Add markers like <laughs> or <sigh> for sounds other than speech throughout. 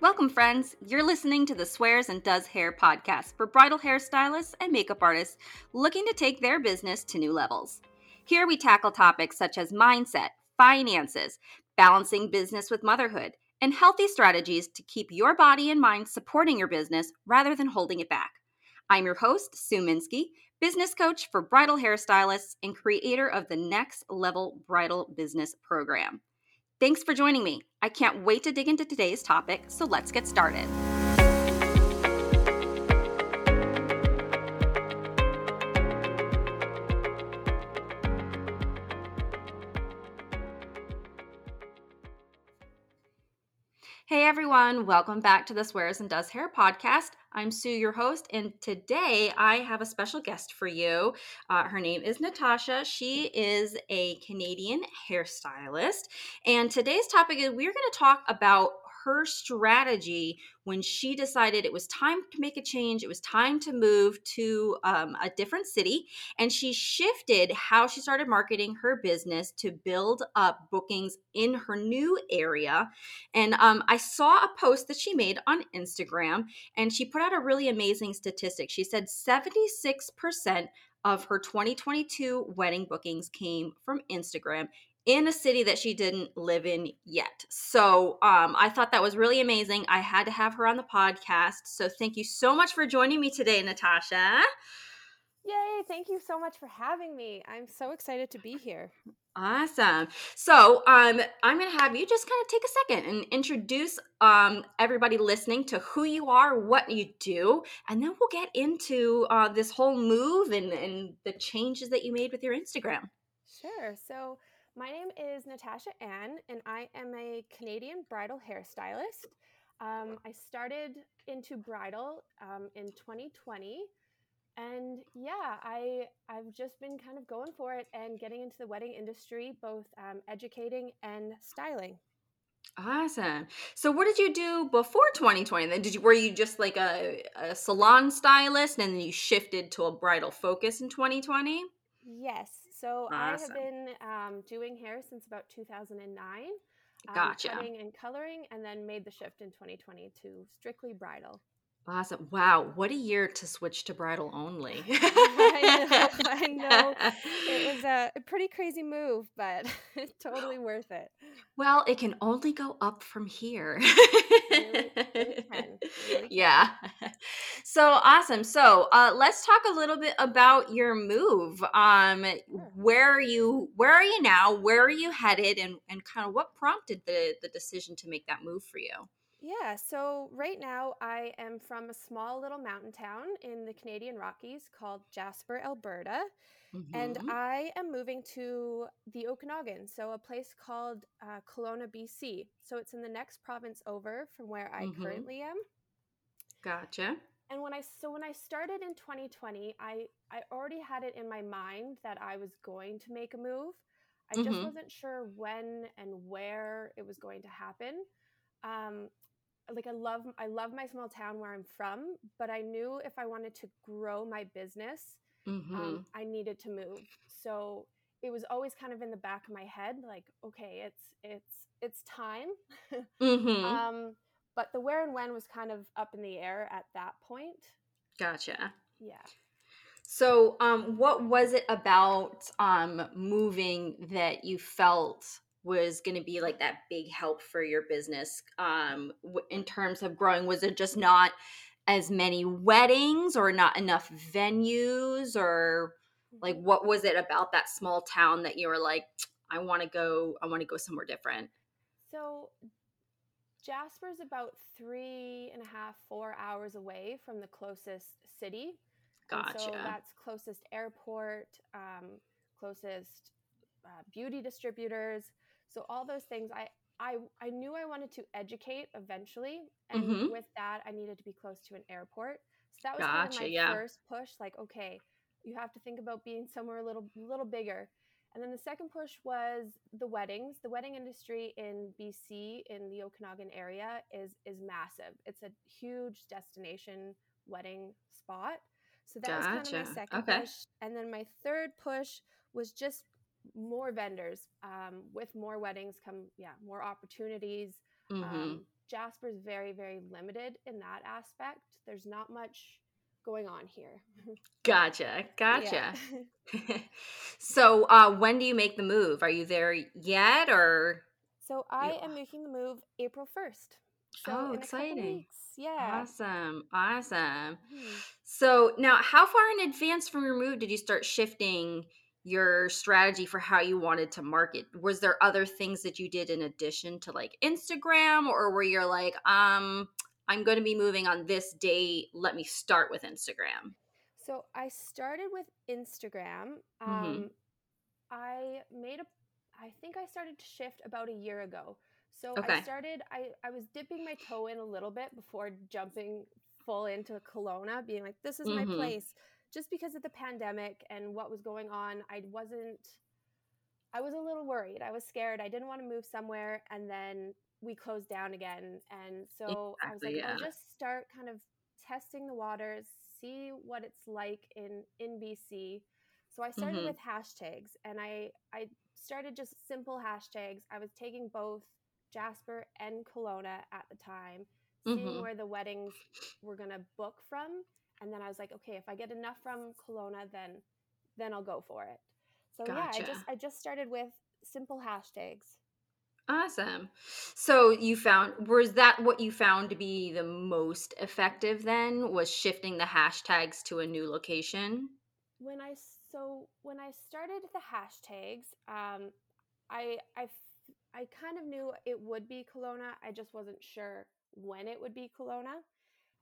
Welcome, friends. You're listening to the Swears and Does Hair podcast for bridal hairstylists and makeup artists looking to take their business to new levels. Here we tackle topics such as mindset, finances, balancing business with motherhood, and healthy strategies to keep your body and mind supporting your business rather than holding it back. I'm your host, Sue Minsky, business coach for bridal hairstylists and creator of the Next Level Bridal Business Program. Thanks for joining me. I can't wait to dig into today's topic, so let's get started. Everyone, welcome back to the Swears and Does Hair podcast. I'm Sue, your host, and today I have a special guest for you. Uh, her name is Natasha. She is a Canadian hairstylist, and today's topic is we're going to talk about her strategy when she decided it was time to make a change. It was time to move to um, a different city. And she shifted how she started marketing her business to build up bookings in her new area. And um, I saw a post that she made on Instagram, and she put out a really amazing statistic. She said 76% of her 2022 wedding bookings came from Instagram in a city that she didn't live in yet. So um, I thought that was really amazing. I had to have her on the podcast. So thank you so much for joining me today, Natasha. Yay, thank you so much for having me. I'm so excited to be here. Awesome. So um, I'm going to have you just kind of take a second and introduce um, everybody listening to who you are, what you do, and then we'll get into uh, this whole move and, and the changes that you made with your Instagram. Sure. So my name is Natasha Ann, and I am a Canadian bridal hairstylist. Um, I started into bridal um, in 2020, and yeah, I I've just been kind of going for it and getting into the wedding industry, both um, educating and styling. Awesome. So, what did you do before 2020? Then, did you were you just like a, a salon stylist, and then you shifted to a bridal focus in 2020? Yes. So awesome. I have been um, doing hair since about 2009. Um, gotcha. Cutting and coloring, and then made the shift in 2020 to strictly bridal. Awesome. Wow. What a year to switch to bridal only. <laughs> I know. <laughs> I know. It was <laughs> a pretty crazy move, but totally worth it. Well, it can only go up from here. Really, really can. Really yeah. So awesome. So uh, let's talk a little bit about your move. Um, where are you? Where are you now? Where are you headed? And and kind of what prompted the the decision to make that move for you? Yeah, so right now I am from a small little mountain town in the Canadian Rockies called Jasper, Alberta, and hmm I am moving to the Okanagan, so a place called uh, Kelowna, BC. So it's in the next province over from where I hmm currently am. Gotcha. And when I so when I started in 2020, I I already had it in my mind that I was going to make a move. I just hmm wasn't sure when and where it was going to happen. Um, like I love I love my small town where I'm from, but I knew if I wanted to grow my business, hmm um, I needed to move. So it was always kind of in the back of my head, like, okay, it's it's it's time. <laughs> hmm um, but the where and when was kind of up in the air at that point. Gotcha. Yeah. So, um, what was it about um, moving that you felt was going to be like that big help for your business um, w- in terms of growing? Was it just not as many weddings or not enough venues or like Mhm. what was it about that small town that you were like, I want to go, I want to go somewhere different? So Jasper's about three and a half, four hours away from the closest city. And so Gotcha. that's closest airport, um, closest uh, beauty distributors. So all those things, I, I, I knew I wanted to educate eventually. And Mm-hmm. with that, I needed to be close to an airport. So that was kind of my Yeah. first push. Like, okay, you have to think about being somewhere a little, little bigger. And then the second push was the weddings. The wedding industry in BC in the Okanagan area is is massive. It's a huge destination wedding spot. So that was kind of my second Okay. push. And then my third push was just more vendors. Um, with more weddings come, yeah, more opportunities, Mm-hmm. um, Jasper's very, very limited in that aspect. There's not much going on here. <laughs> Gotcha. Gotcha. <laughs> <laughs> so, uh, when do you make the move? Are you there yet or? So I am making the move April 1st. So Oh, in a couple exciting. Yeah. Awesome. Awesome. Mhm. So now, how far in advance from your move did you start shifting your strategy for how you wanted to market? Was there other things that you did in addition to like Instagram, or were you like, um, I'm going to be moving on this date. Let me start with Instagram. So I started with Instagram. hmm Um, I made a, I think I started to shift about a year ago. So I started, I, I was dipping my toe in a little bit before jumping full into Kelowna, being like, this is my hmm place. Just because of the pandemic and what was going on, I wasn't, I was a little worried. I was scared. I didn't want to move somewhere and then we closed down again. And so I was like, Exactly. I'll just start kind of testing the waters, see what it's like in in BC. So I started hmm with hashtags and I I started just simple hashtags. I was taking both Jasper and Kelowna at the time, seeing hmm where the weddings were going to book from, and then I was like, okay, if I get enough from Kelowna, then then I'll go for it. So yeah, I just I just started with simple hashtags. Awesome. So you found was that what you found to be the most effective then was shifting the hashtags to a new location? When I so when I started the hashtags, um, I kind of knew it would be Kelowna. I just wasn't sure when it would be Kelowna.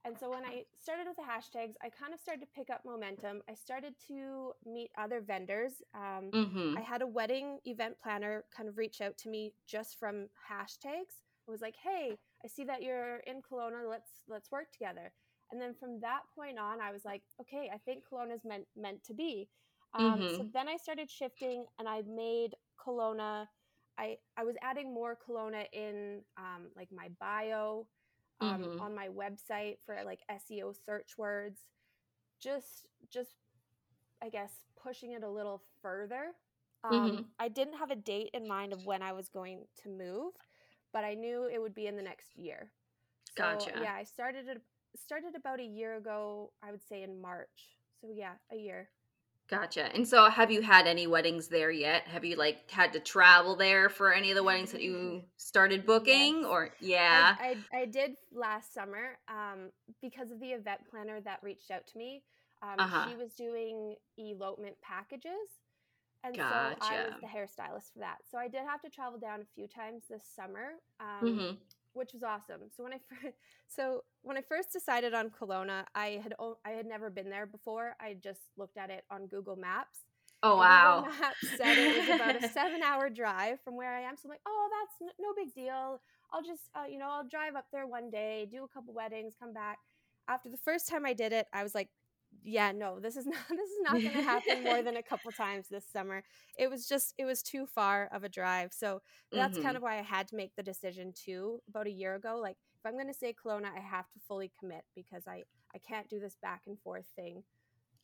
And so when I started with the hashtags, I kind of started to pick up momentum. I started to meet other vendors. Um, I Mhm. had a wedding event planner kind of reach out to me just from hashtags. It was like, "Hey, I see that you're in Kelowna. Let's let's work together." And then from that point on, I was like, "Okay, I think Kelowna's meant meant to be." Um, so Mhm. then I started shifting, and I made Kelowna. I I was adding more Kelowna in um, like my bio um, Mhm. on my website for like SEO search words. Just just I guess pushing it a little further. Um, Mhm. I didn't have a date in mind of when I was going to move, but I knew it would be in the next year. So Gotcha. yeah, I started it started about a year ago. I would say in March. So yeah, a year. Gotcha. And so have you had any weddings there yet? Have you like had to travel there for any of the weddings that you started yes. booking or yeah. I I did last summer um, because of the event planner that reached out to me. Um, Uh-huh. she was doing elopement packages, and so I was the hairstylist for that. So I did have to travel down a few times this summer, um, Mhm. Which was awesome. So when I first, <laughs> so when I first decided on Kelowna, I had o- I had never been there before. I just looked at it on Google Maps, Oh and Google. Maps said it was about a <laughs> seven hour drive from where I am. So I'm like, oh, that's n- no big deal. I'll just, uh, you know, I'll drive up there one day, do a couple weddings, come back. After the first time I did it, I was like, yeah, no, this is <laughs> not this is not going to happen more than a <laughs> couple times this summer. It was just it was too far of a drive. So that's kind mhm. of why I had to make the decision too about a year ago. Like if I'm going to say Kelowna, I have to fully commit because I I can't do this back and forth thing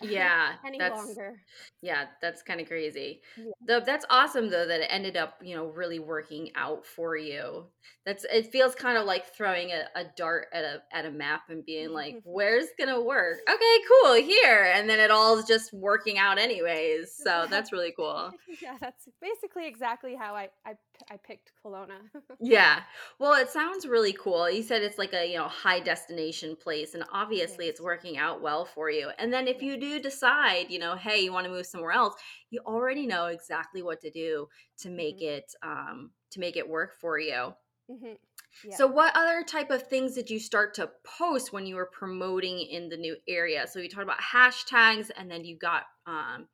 Yeah, <laughs> any that's longer. Yeah, that's kinda crazy. Yeah. Though that's awesome though that it ended up, you know, really working out for you. That's it feels kind of like throwing a, a dart at a at a map and being like, <laughs> "Where's gonna work? Okay, cool, here." And then it all is just working out anyways. <laughs> So that's really cool. yeah, that's basically exactly how I I, I picked Kelowna. <laughs> Yeah. Well, it sounds really cool. You said it's like a, you know, high destination place and obviously it's working out well for you. And then if you do decide, you know, hey, you want to move somewhere else, you already know exactly what to do to make hmm it um to make it work for you. hmm Yeah. So what other type of things did you start to post when you were promoting in the new area? So you talked about hashtags and then you got um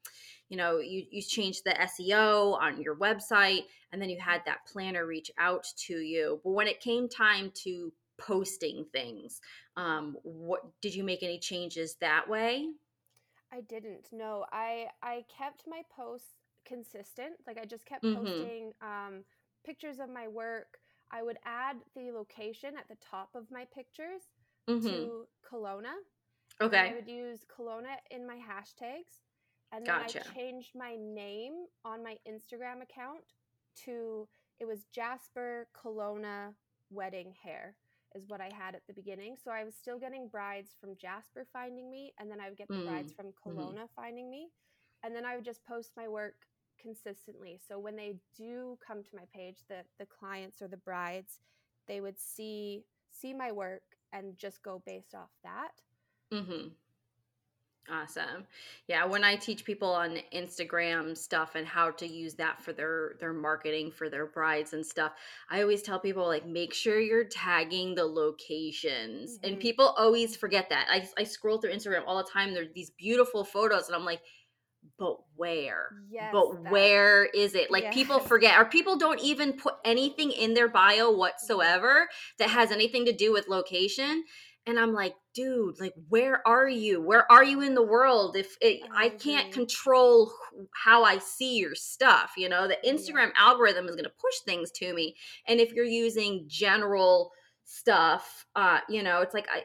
you know, you you changed the SEO on your website and then you had that planner reach out to you. But when it came time to posting things, um what did you make any changes that way? I didn't. No, I I kept my posts consistent. Like I just kept Mhm. posting um, pictures of my work. I would add the location at the top of my pictures Mhm. to Kelowna, and I would use Kelowna in my hashtags. And then I changed my name on my Instagram account to it was Jasper Kelowna Wedding Hair. is what I had at the beginning. So I was still getting brides from Jasper finding me, and then I would get the mm. brides from. Kelowna mm. finding me. And then I would just post my work consistently. So when they do come to my page, the the clients or the brides, they would see see my work and just go based off that. Mm-hmm. Awesome. Yeah, when I teach people on Instagram stuff and how to use that for their their marketing for their brides and stuff, I always tell people like make sure you're tagging the locations. And mm-hmm. people always forget that. I I scroll through Instagram all the time. There's these beautiful photos and I'm like, but where? Yes, but that, where is it? Like yes. people forget, or people don't even put anything in their bio whatsoever that has anything to do with location. And I'm like, dude, like, where are you? Where are you in the world? If it, I, can't control how I see your stuff, you know, the Instagram algorithm is going to push things to me. And if you're using general stuff, uh, you know, it's like I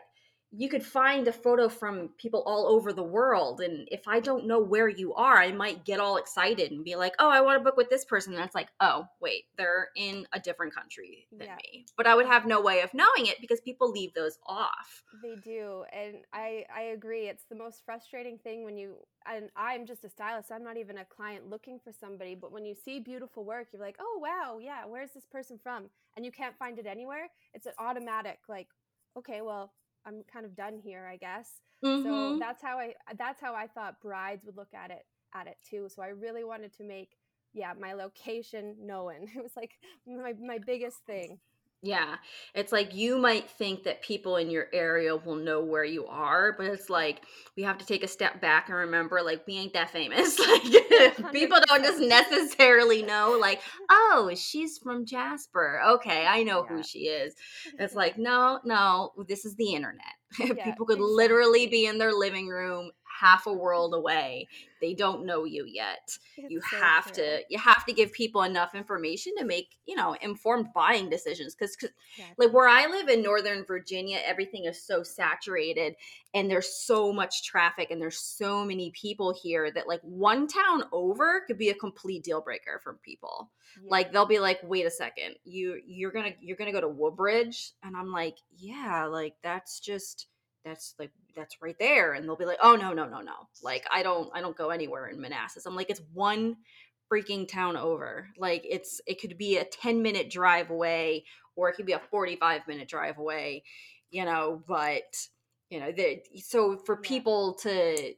you could find a photo from people all over the world and if i don't know where you are i might get all excited and be like oh i want to book with this person and it's like oh wait they're in a different country than yeah. me. But i would have no way of knowing it because people leave those off. They do and i i agree it's the most frustrating thing when you and i'm just a stylist i'm not even a client looking for somebody but when you see beautiful work you're like oh wow yeah where's this person from? And you can't find it anywhere it's an automatic like okay well I'm kind of done here, I guess. Mm-hmm. So that's how I that's how I thought brides would look at it at it too. So I really wanted to make yeah, my location known. <laughs> It was like my my biggest thing. Yeah. It's like you might think that people in your area will know where you are, but it's like we have to take a step back and remember like we ain't that famous. <laughs> Like people don't just necessarily know like, <laughs> "Oh, she's from Jasper. Okay, I know yeah. who she is." It's <laughs> like, "No, no, this is the internet." Yeah, people could exactly. literally be in their living room half a world away they don't know you yet it's you so have true. to you have to give people enough information to make you know informed buying decisions because yeah. like where i live in northern virginia everything is so saturated and there's so much traffic and there's so many people here that like one town over could be a complete deal breaker for people yeah. like they'll be like wait a second you you're gonna you're gonna go to woodbridge and i'm like yeah like that's just that's like that's right there and they'll be like oh no no no no like i don't i don't go anywhere in manassas. I'm like it's one freaking town over. Like it's it could be a 10 minute drive away or it could be a 45 minute drive away you know but you know the, so for people to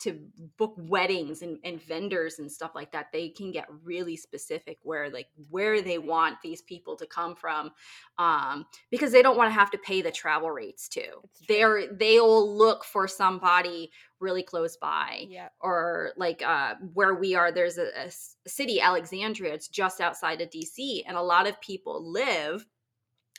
to book weddings and, and vendors and stuff like that they can get really specific where like where they want these people to come from um, because they don't want to have to pay the travel rates too they're they'll look for somebody really close by yeah. or like uh, where we are there's a, a city alexandria it's just outside of dc and a lot of people live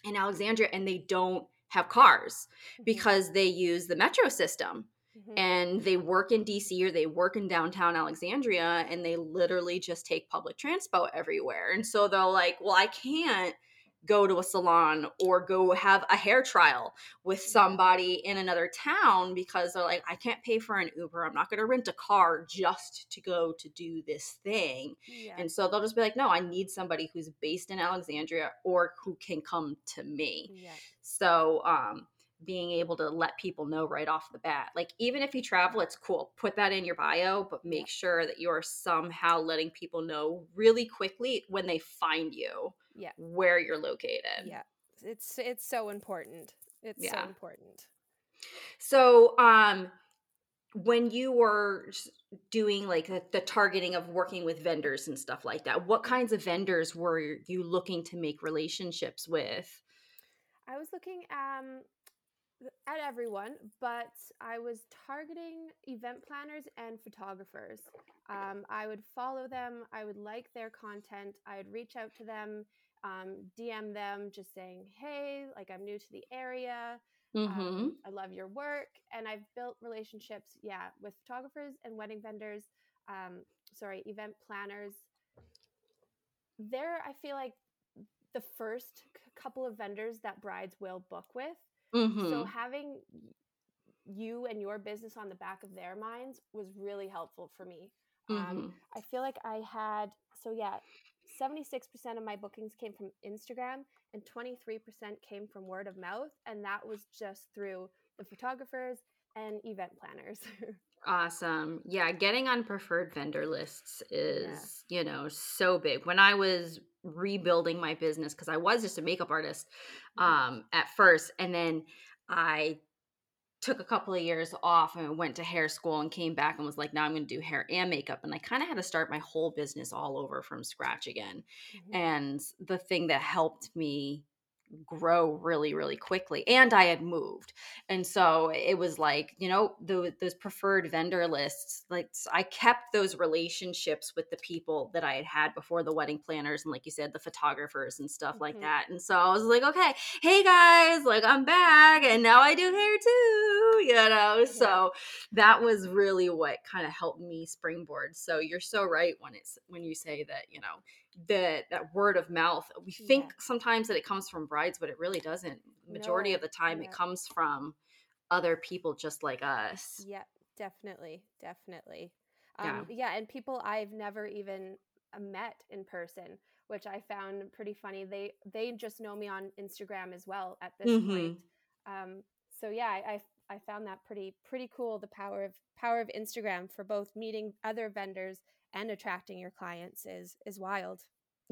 in alexandria and they don't have cars mm-hmm. because they use the metro system Mm-hmm. And they work in DC or they work in downtown Alexandria and they literally just take public transport everywhere. And so they're like, well, I can't go to a salon or go have a hair trial with somebody in another town because they're like, I can't pay for an Uber. I'm not going to rent a car just to go to do this thing. Yeah. And so they'll just be like, no, I need somebody who's based in Alexandria or who can come to me. Yeah. So, um, being able to let people know right off the bat. Like even if you travel, it's cool. Put that in your bio, but make sure that you're somehow letting people know really quickly when they find you. Yeah. Where you're located. Yeah. It's it's so important. It's yeah. so important. So um when you were doing like the, the targeting of working with vendors and stuff like that, what kinds of vendors were you looking to make relationships with? I was looking um at everyone, but I was targeting event planners and photographers. Um, I would follow them, I would like their content, I would reach out to them, um, DM them, just saying, hey, like I'm new to the area. Um, mm-hmm. Um, I love your work. And I've built relationships, yeah, with photographers and wedding vendors, um, sorry, event planners. They're, I feel like, the first couple of vendors that brides will book with Mm-hmm. So having you and your business on the back of their minds was really helpful for me. Um, mm-hmm. Um, I feel like I had so yeah, 76% of my bookings came from Instagram and 23% came from word of mouth. And that was just through the photographers and event planners. <laughs> Awesome. Yeah, getting on preferred vendor lists is, yeah. you know, so big. When I was rebuilding my business cuz I was just a makeup artist mm-hmm. um at first and then I took a couple of years off and went to hair school and came back and was like, now I'm going to do hair and makeup. And I kind of had to start my whole business all over from scratch again. Mm-hmm. And the thing that helped me grow really really quickly and i had moved and so it was like you know the, those preferred vendor lists like i kept those relationships with the people that i had had before the wedding planners and like you said the photographers and stuff mm-hmm. like that and so i was like okay hey guys like i'm back and now i do hair too you know yeah. so that was really what kind of helped me springboard so you're so right when it's when you say that you know that that word of mouth we think yeah. sometimes that it comes from brides but it really doesn't majority no, of the time yeah. it comes from other people just like us yeah definitely definitely um, yeah. yeah and people i've never even uh, met in person which i found pretty funny they they just know me on instagram as well at this mm-hmm. point um, so yeah I, I I found that pretty pretty cool the power of power of Instagram for both meeting other vendors and attracting your clients is is wild.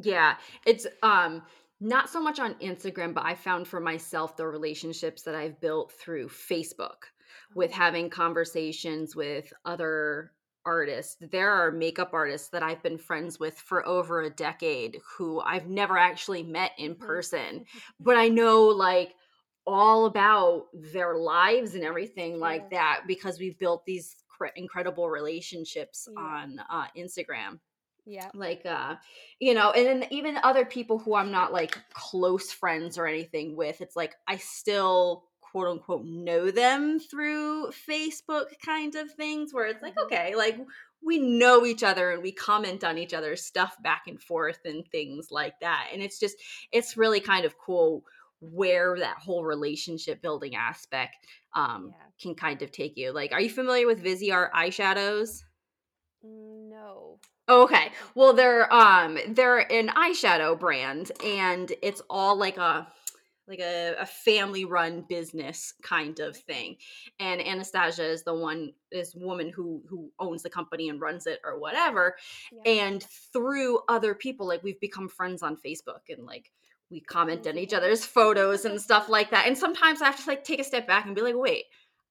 Yeah, it's um not so much on Instagram, but I found for myself the relationships that I've built through Facebook with oh. having conversations with other artists. There are makeup artists that I've been friends with for over a decade who I've never actually met in mm-hmm. person, <laughs> but I know like all about their lives and everything like that because we've built these incredible relationships yeah. on uh, Instagram. Yeah. Like uh you know, and then even other people who I'm not like close friends or anything with, it's like I still quote unquote know them through Facebook kind of things where it's like mm-hmm. okay, like we know each other and we comment on each other's stuff back and forth and things like that. And it's just it's really kind of cool where that whole relationship building aspect um, yeah. can kind of take you. Like, are you familiar with Viseart eyeshadows? No. Okay. Well, they're um they're an eyeshadow brand and it's all like a like a, a family run business kind of thing. And Anastasia is the one this woman who who owns the company and runs it or whatever. Yeah. And through other people like we've become friends on Facebook and like we comment on each mm-hmm. other's photos and stuff like that. And sometimes I have to like take a step back and be like, wait,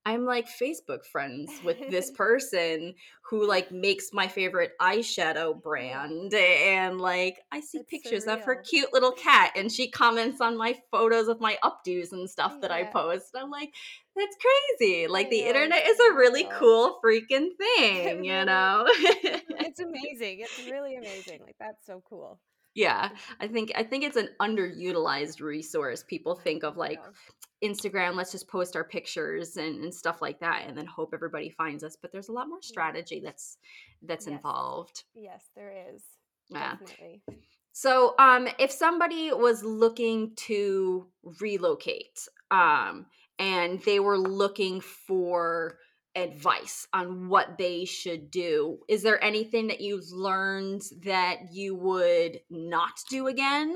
I'm like Facebook friends with this <laughs> person who like makes my favorite eyeshadow brand and like I see it's pictures of her cute little cat and she comments on my photos of my updos and stuff yeah. that I post. I'm like that's crazy. Like I the know, internet is a really cool freaking <laughs> thing, you know. <laughs> it's amazing. It's really amazing. Like that's so cool yeah i think i think it's an underutilized resource. People think of like instagram let's just post our pictures and, and stuff like that and then hope everybody finds us but there's a lot more strategy that's that's yes. involved. Yes there is. Yeah. definitely. So um if somebody was looking to relocate um and they were looking for advice on what they should do. Is there anything that you've learned that you would not do again?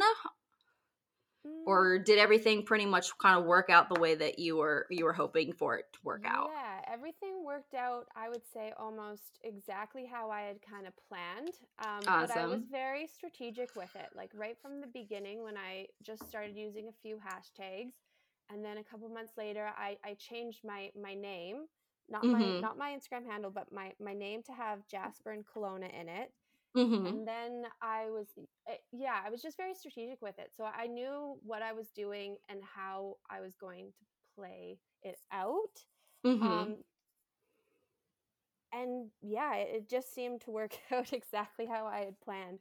Mm. Or did everything pretty much kind of work out the way that you were you were hoping for it to work out? Yeah, everything worked out. I would say almost exactly how I had kind of planned. Um, awesome. But I was very strategic with it. Like right from the beginning, when I just started using a few hashtags, and then a couple months later, I, I changed my my name not mm-hmm. my not my Instagram handle, but my my name to have Jasper and Kelowna in it. Mm-hmm. And then I was, eh, yeah, I was just very strategic with it. So I knew what I was doing and how I was going to play it out. Mm-hmm. Um, and yeah, it, just seemed to work <laughs> out exactly how I had planned.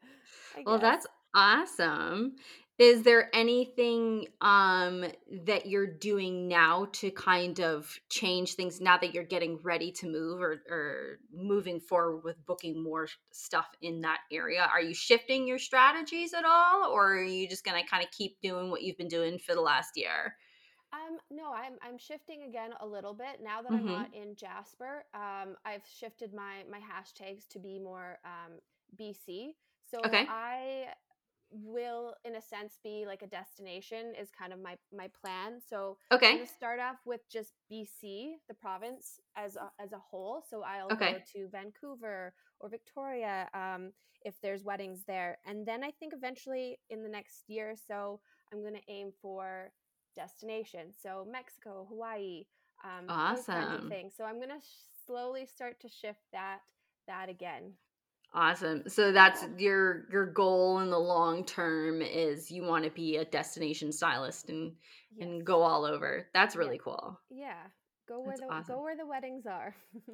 I well, that's awesome. Is there anything um, that you're doing now to kind of change things now that you're getting ready to move or, or moving forward with booking more stuff in that area? Are you shifting your strategies at all, or are you just going to kind of keep doing what you've been doing for the last year? Um, no, I'm I'm shifting again a little bit now that mm-hmm. I'm not in Jasper. Um, I've shifted my my hashtags to be more um, BC. So okay. I will in a sense be like a destination is kind of my my plan. So i'm Okay. going to start off with just bc the province as a, as a whole. So i'll go to vancouver or victoria um, if there's weddings there. And then i think eventually in the next year or so i'm going to aim for destinations so mexico hawaii um, those kinds of Awesome. things. So i'm going to sh- slowly start to shift that that again Awesome. So that's your your goal in the long term is you want to be a destination stylist and and go all over. That's yeah really cool. Yeah, go where That's the awesome. go where the weddings are. <laughs>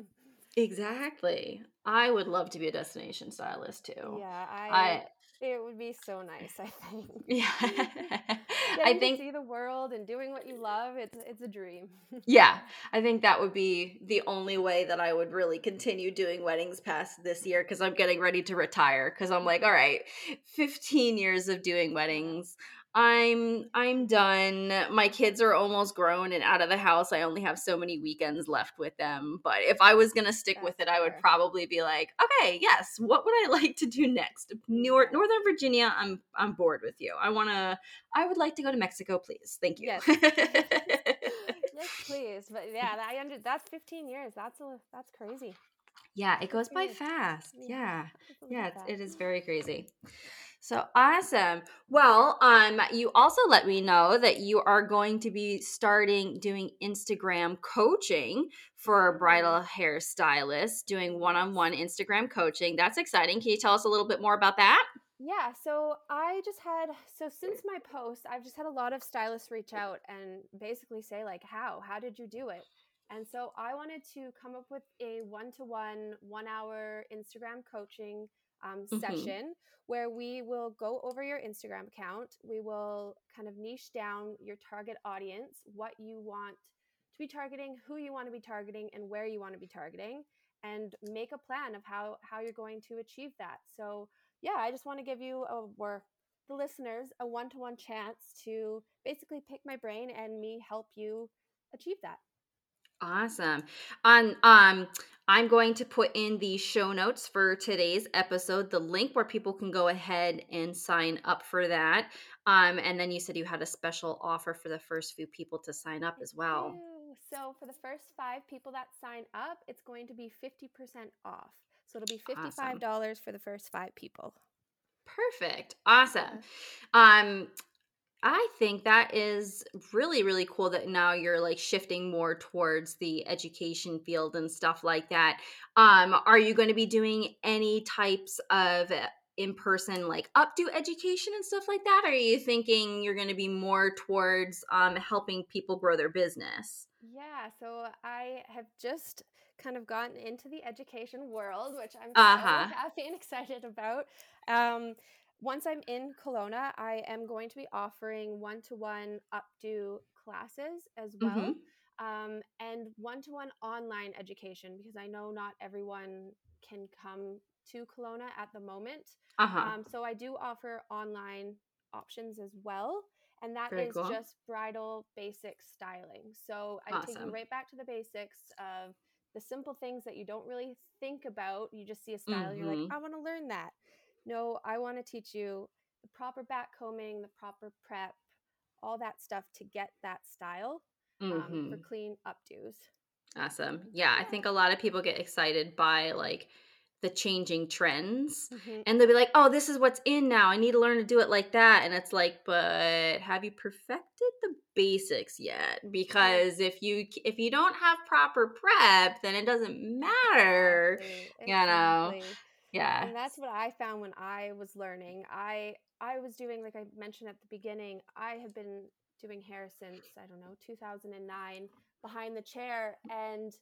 Exactly. I would love to be a destination stylist too. yeah, I I it would be so nice, I think. <laughs> yeah. <laughs> <laughs> I think see the world and doing what you love, it's it's a dream. <laughs> Yeah, I think that would be the only way that I would really continue doing weddings past this year because I'm getting ready to retire because I'm like, all Mhm. 15 years of doing weddings. I'm I'm done. My kids are almost grown and out of the house. I only have so many weekends left with them. But if I was gonna stick with That's it, I would probably be like, okay, yes, what would I <laughs> like to do next? New-. Northern Virginia, I'm I'm bored with you. I wanna I would like to go to Mexico, please. Thank you. Yes. <laughs> yes, please. But yeah, I under that's 15 years. That's a that's crazy. Yeah, it goes by fast. Yeah, Yeah. it's Yeah, it is very crazy. So awesome. Well, um you also let me know that you are going to be starting doing Instagram coaching for Mm, bridal hairstylists, doing one-on-one Instagram coaching. That's exciting. Can you tell us a little bit more about that? Yeah, so I just had so since my post, I've just had a lot of stylists reach out and basically say like, "How? How did you do it?" And so I wanted to come up with a one-to-one, one-hour Instagram coaching um, Mhm. session where we will go over your Instagram account. We will kind of niche down your target audience, what you want to be targeting, who you want to be targeting, and where you want to be targeting, and make a plan of how how you're going to achieve that. So yeah, I just want to give you a, or the listeners a one to one chance to basically pick my brain and me help you achieve that. Awesome. On um I'm going to put in the show notes for today's episode the link where people can go ahead and sign up for that. Um and then you said you had a special offer for the first few people to sign up as well. So for the first five people that sign up, it's going to be 50% off. So it'll be $55 for the first five people. Perfect. Awesome. Um I think that is really, really cool that now you're like shifting more towards the education field and stuff like that. Um, are you going to be doing any types of in person, like updo education and stuff like that? Or are you thinking you're going to be more towards um, helping people grow their business? Yeah, so I have just kind of gotten into the education world, which I'm Uh so happy and excited about. Um, once I'm in Kelowna, I am going to be offering one to one updo classes as well, um, and one to one online education because I know not everyone can come to Kelowna at the moment. Uh huh. Um, so I do offer online options as well and that Very is cool. just bridal basic styling. So I take you right back to the basics of the simple things that you don't really think about. You just see a style you're like, hmm. I want to learn that. No, I want to teach you the proper back combing, the proper prep, all that stuff to get that style Mm um, for clean updos. Awesome. Yeah, I think a lot of people get excited by like the changing trends hmm and they'll be like, "Oh, this is what's in now. I need to learn to do it like that." And it's like, "But have you perfected the basics yet? Because if you if you don't have proper prep, then it doesn't matter." Exactly. You know. Exactly. Yeah. and that's what i found when i was learning i i was doing like i mentioned at the beginning i have been doing hair since i don't know 2009 behind the chair and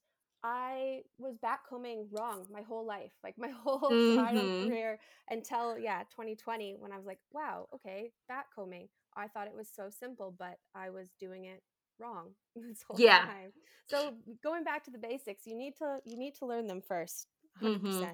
i was backcombing wrong my whole life like my <laughs> whole Mhm. career until yeah 2020 when i was like wow okay backcombing i thought it was so simple but i was doing it wrong <laughs> this whole Yeah. time so going back to the basics you need to you need to learn them first Mhm.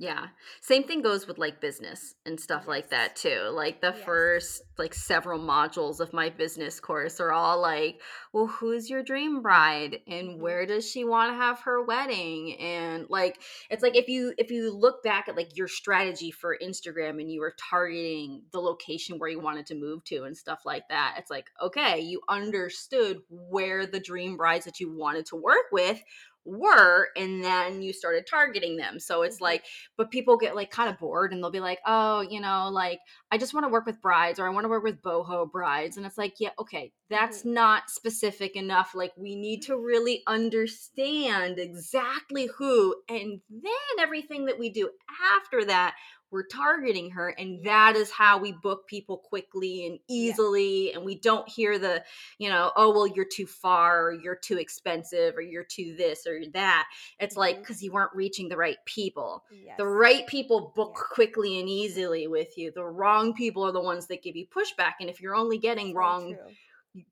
100% Yeah. Same thing goes with like business and stuff like that too. Like the Yes. first like several modules of my business course are all like, well, who's your dream bride and Mhm. where does she want to have her wedding? And like it's like if you if you look back at like your strategy for Instagram and you were targeting the location where you wanted to move to and stuff like that, it's like, okay, you understood where the dream brides that you wanted to work with were and then you started targeting them. So it's Mhm. like but people get like kind of bored and they'll be like, oh, you know, like I just want to work with brides or I want to work with boho brides. And it's like, yeah, okay, that's Mhm. not specific enough. Like we need to really understand exactly who. And then everything that we do after that, we're targeting her. And that is how we book people quickly and easily. And we don't hear the, you know, oh, well, you're too far or you're too expensive or you're too this or that. It's like Mhm. because you weren't reaching the right people. Yes. The right people book Yeah. quickly and easily with you. The wrong people are the ones that give you pushback. And if you're only getting So wrong true.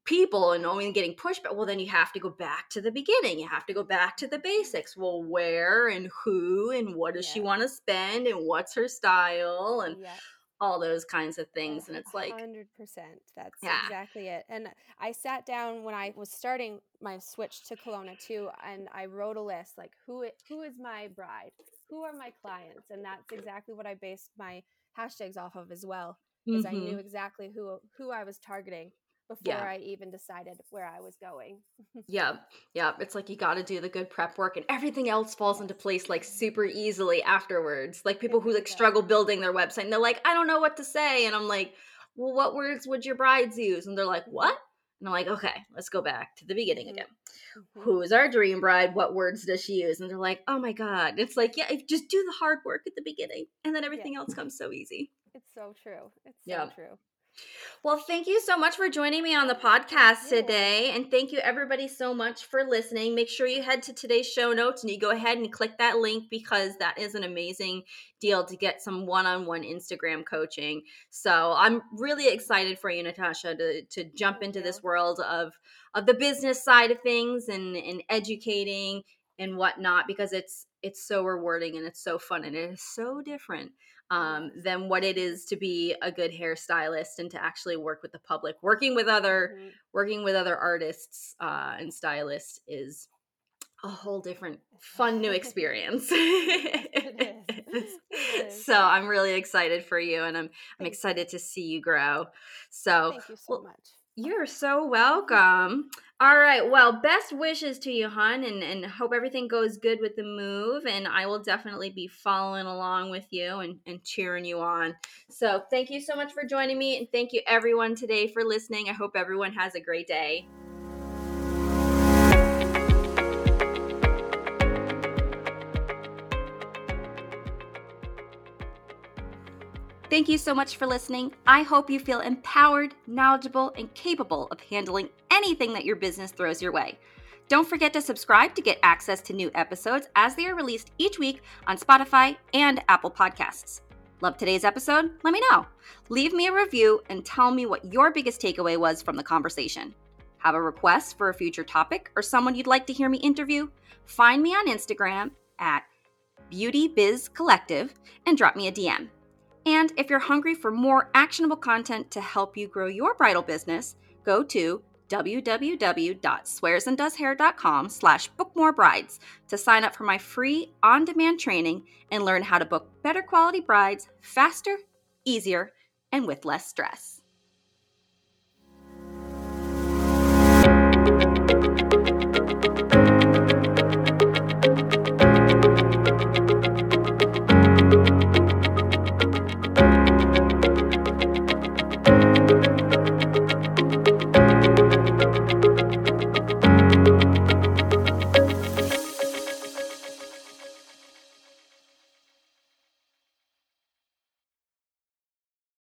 People and only getting pushback, well, then you have to go back to the beginning. You have to go back to the basics. Well, where and who and what does she want to spend and what's her style and Yeah. all those kinds of things. And it's like, hundred percent. That's yeah, exactly it. And I sat down when I was starting my switch to Kelowna too, and I wrote a list like who who is my bride, who are my clients, and that's exactly what I based my hashtags off of as well. Is I knew hmm exactly who who I was targeting before yeah. I even decided where I was going. <laughs> Yeah, yeah. It's like you got to do the good prep work, and everything else falls into place like super easily afterwards. Like people who like struggle building their website, and they're like, I don't know what to say, and I'm like, well, what words would your brides use? And they're like, what? And I'm like, okay, let's go back to the beginning hmm again. hmm Who's our dream bride? What words does she use? And they're like, oh my god. It's like, yeah, just do the hard work at the beginning, and then Yeah, everything else comes so easy. it's so true. It's so Yeah. true. Well, thank you so much for joining me on the podcast today. And thank you, everybody, so much for listening. Make sure you head to today's show notes and you go ahead and click that link because that is an amazing deal to get some one on one Instagram coaching. So I'm really excited for you, Natasha, to, to jump into this world of, of the business side of things and, and educating and whatnot because it's it's so rewarding and it's so fun and it is so different um, than what it is to be a good hairstylist and to actually work with the public. Working with other hmm working with other artists uh, and stylists is a whole different fun new <laughs> experience. <laughs> it is. <laughs> It is. so I'm really excited for you and I'm I'm Thank excited you. to see you grow. So Thank you so well much. You're so welcome. All right. Well, best wishes to you, hon, and, and hope everything goes good with the move. And I will definitely be following along with you and, and cheering you on. So thank you so much for joining me. And thank you, everyone, today for listening. I hope everyone has a great day. Thank you so much for listening. I hope you feel empowered, knowledgeable, and capable of handling anything that your business throws your way. Don't forget to subscribe to get access to new episodes as they are released each week on Spotify and Apple Podcasts. Love today's episode? Let me know. Leave me a review and tell me what your biggest takeaway was from the conversation. Have a request for a future topic or someone you'd like to hear me interview? Find me on Instagram at Beauty Biz Collective and drop me a DM. And if you're hungry for more actionable content to help you grow your bridal business, go to www.swearsanddoeshair.com slash bookmorebrides to sign up for my free on-demand training and learn how to book better quality brides faster, easier, and with less stress.